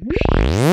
Whee!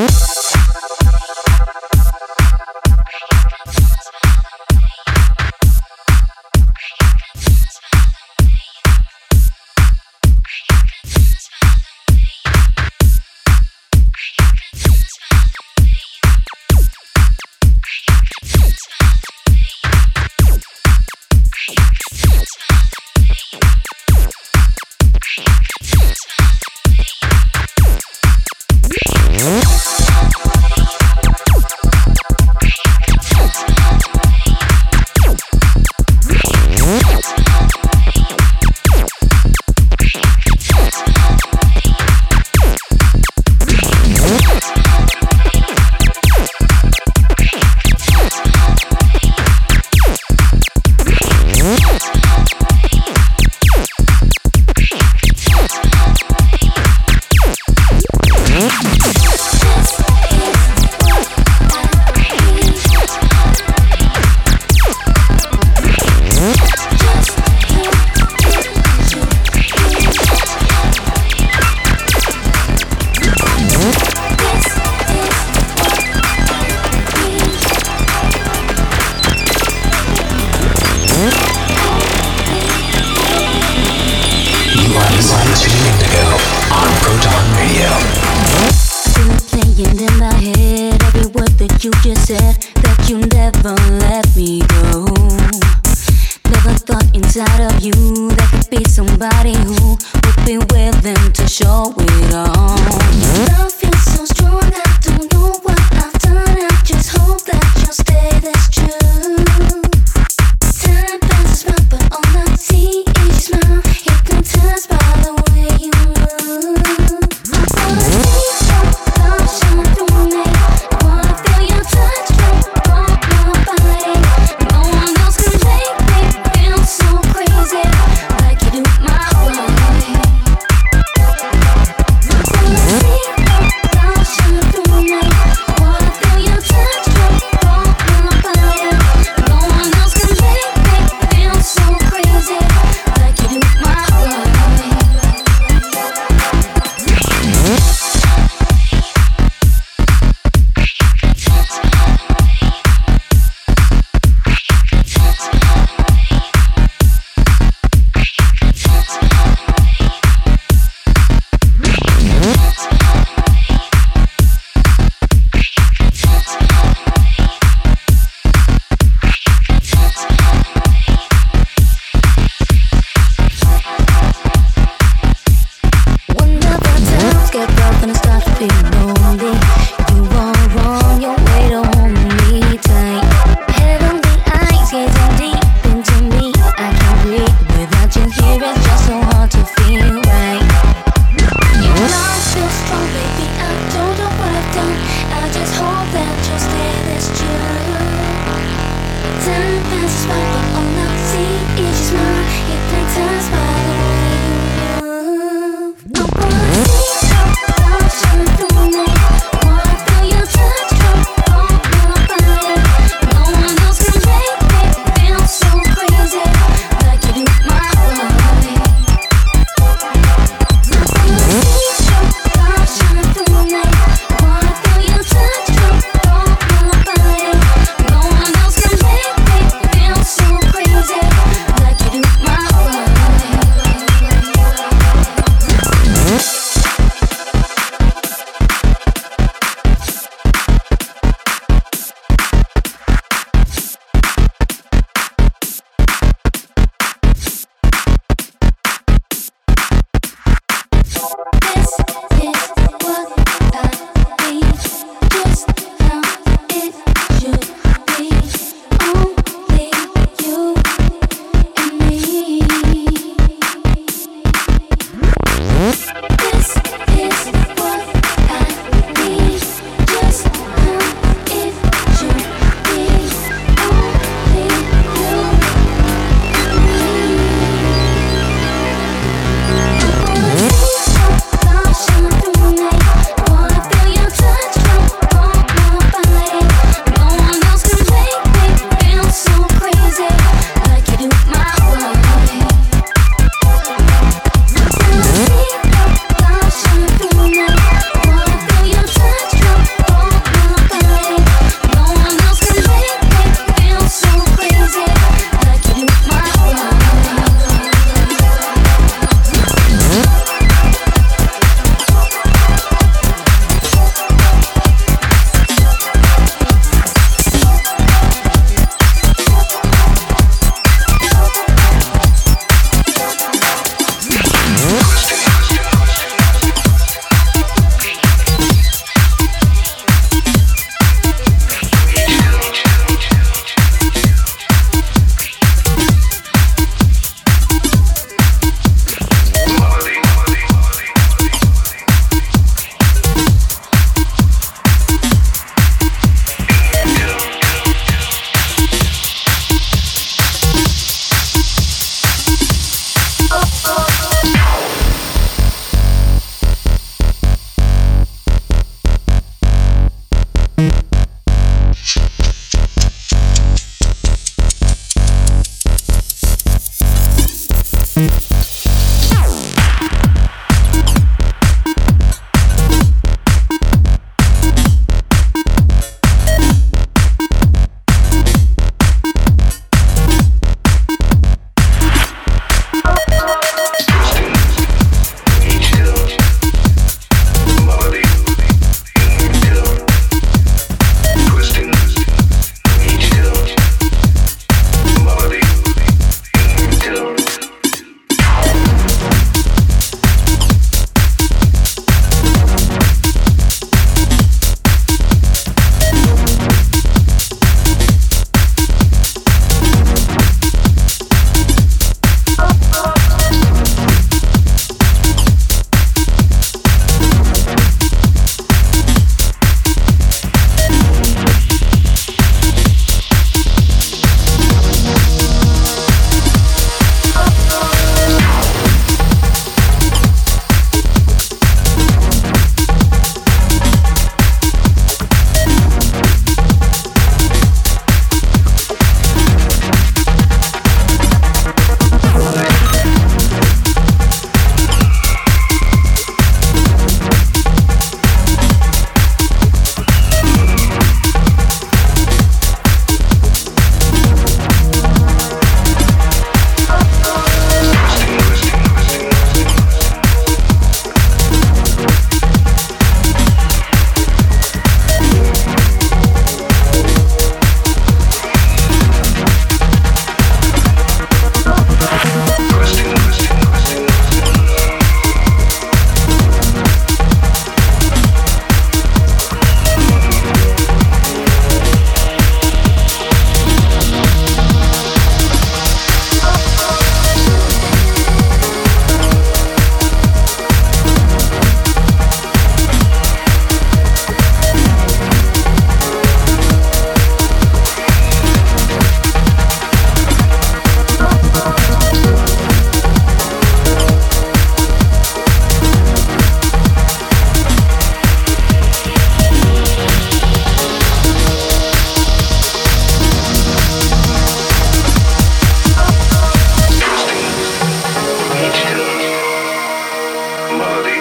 melody.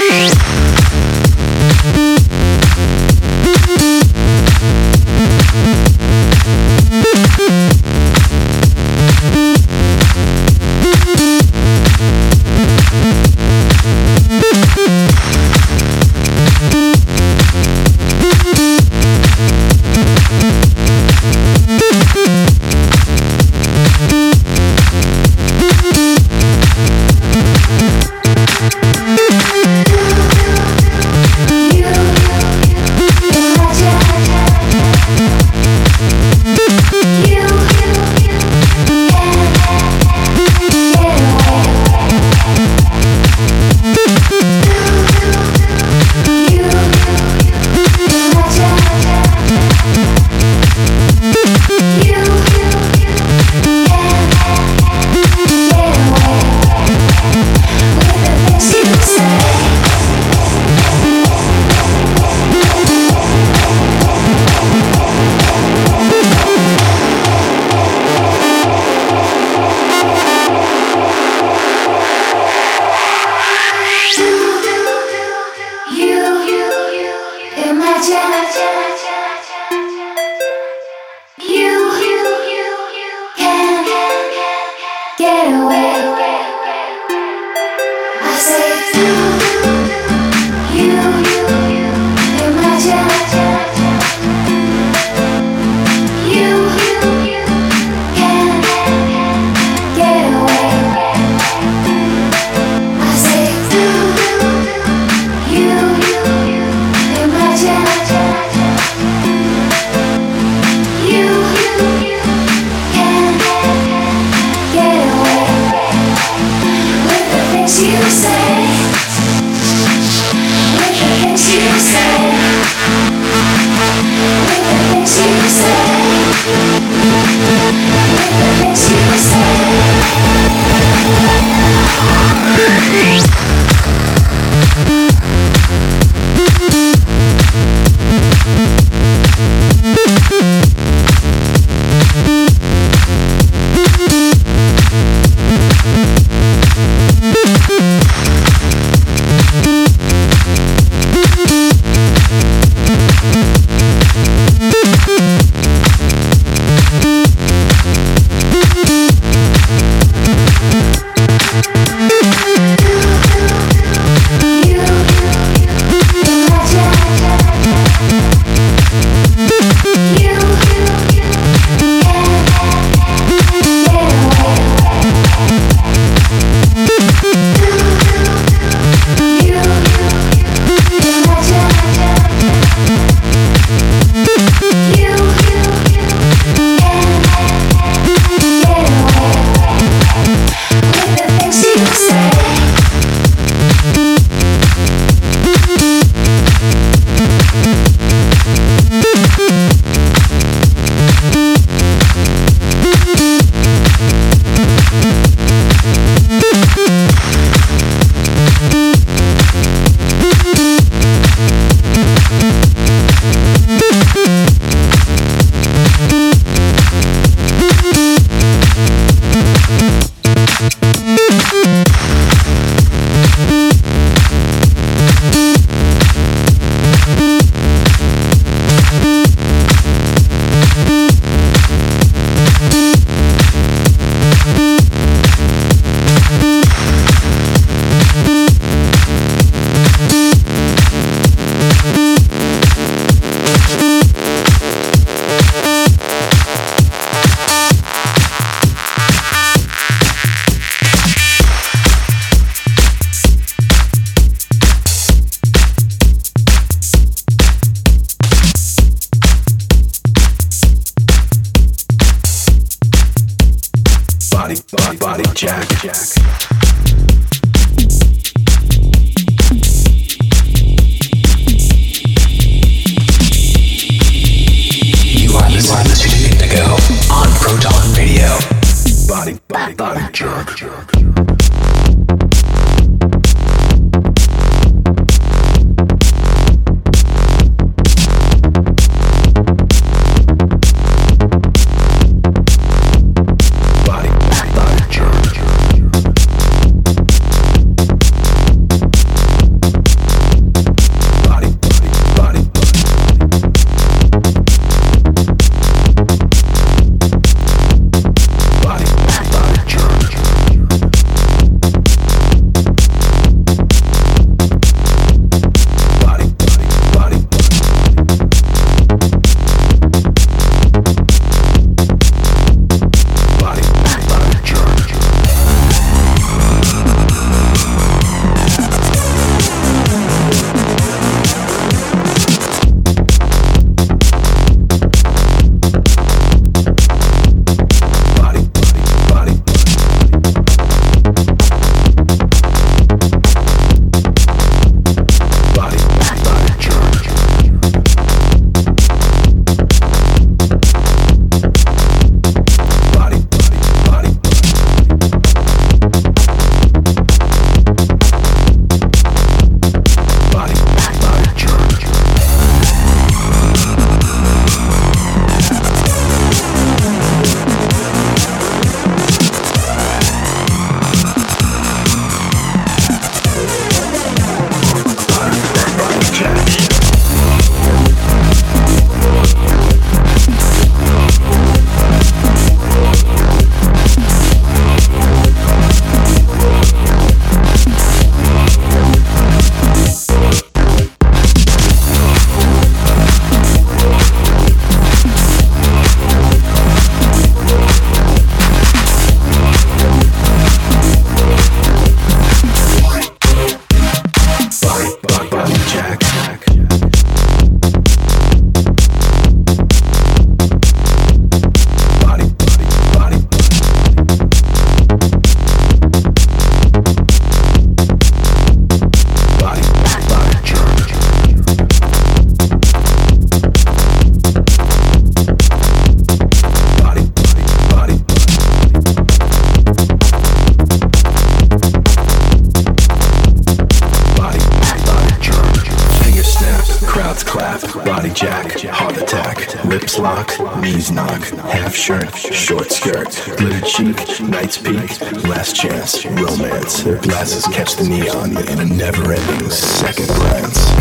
Night's peak, last chance, romance. Their glasses catch the neon in a never ending second glance.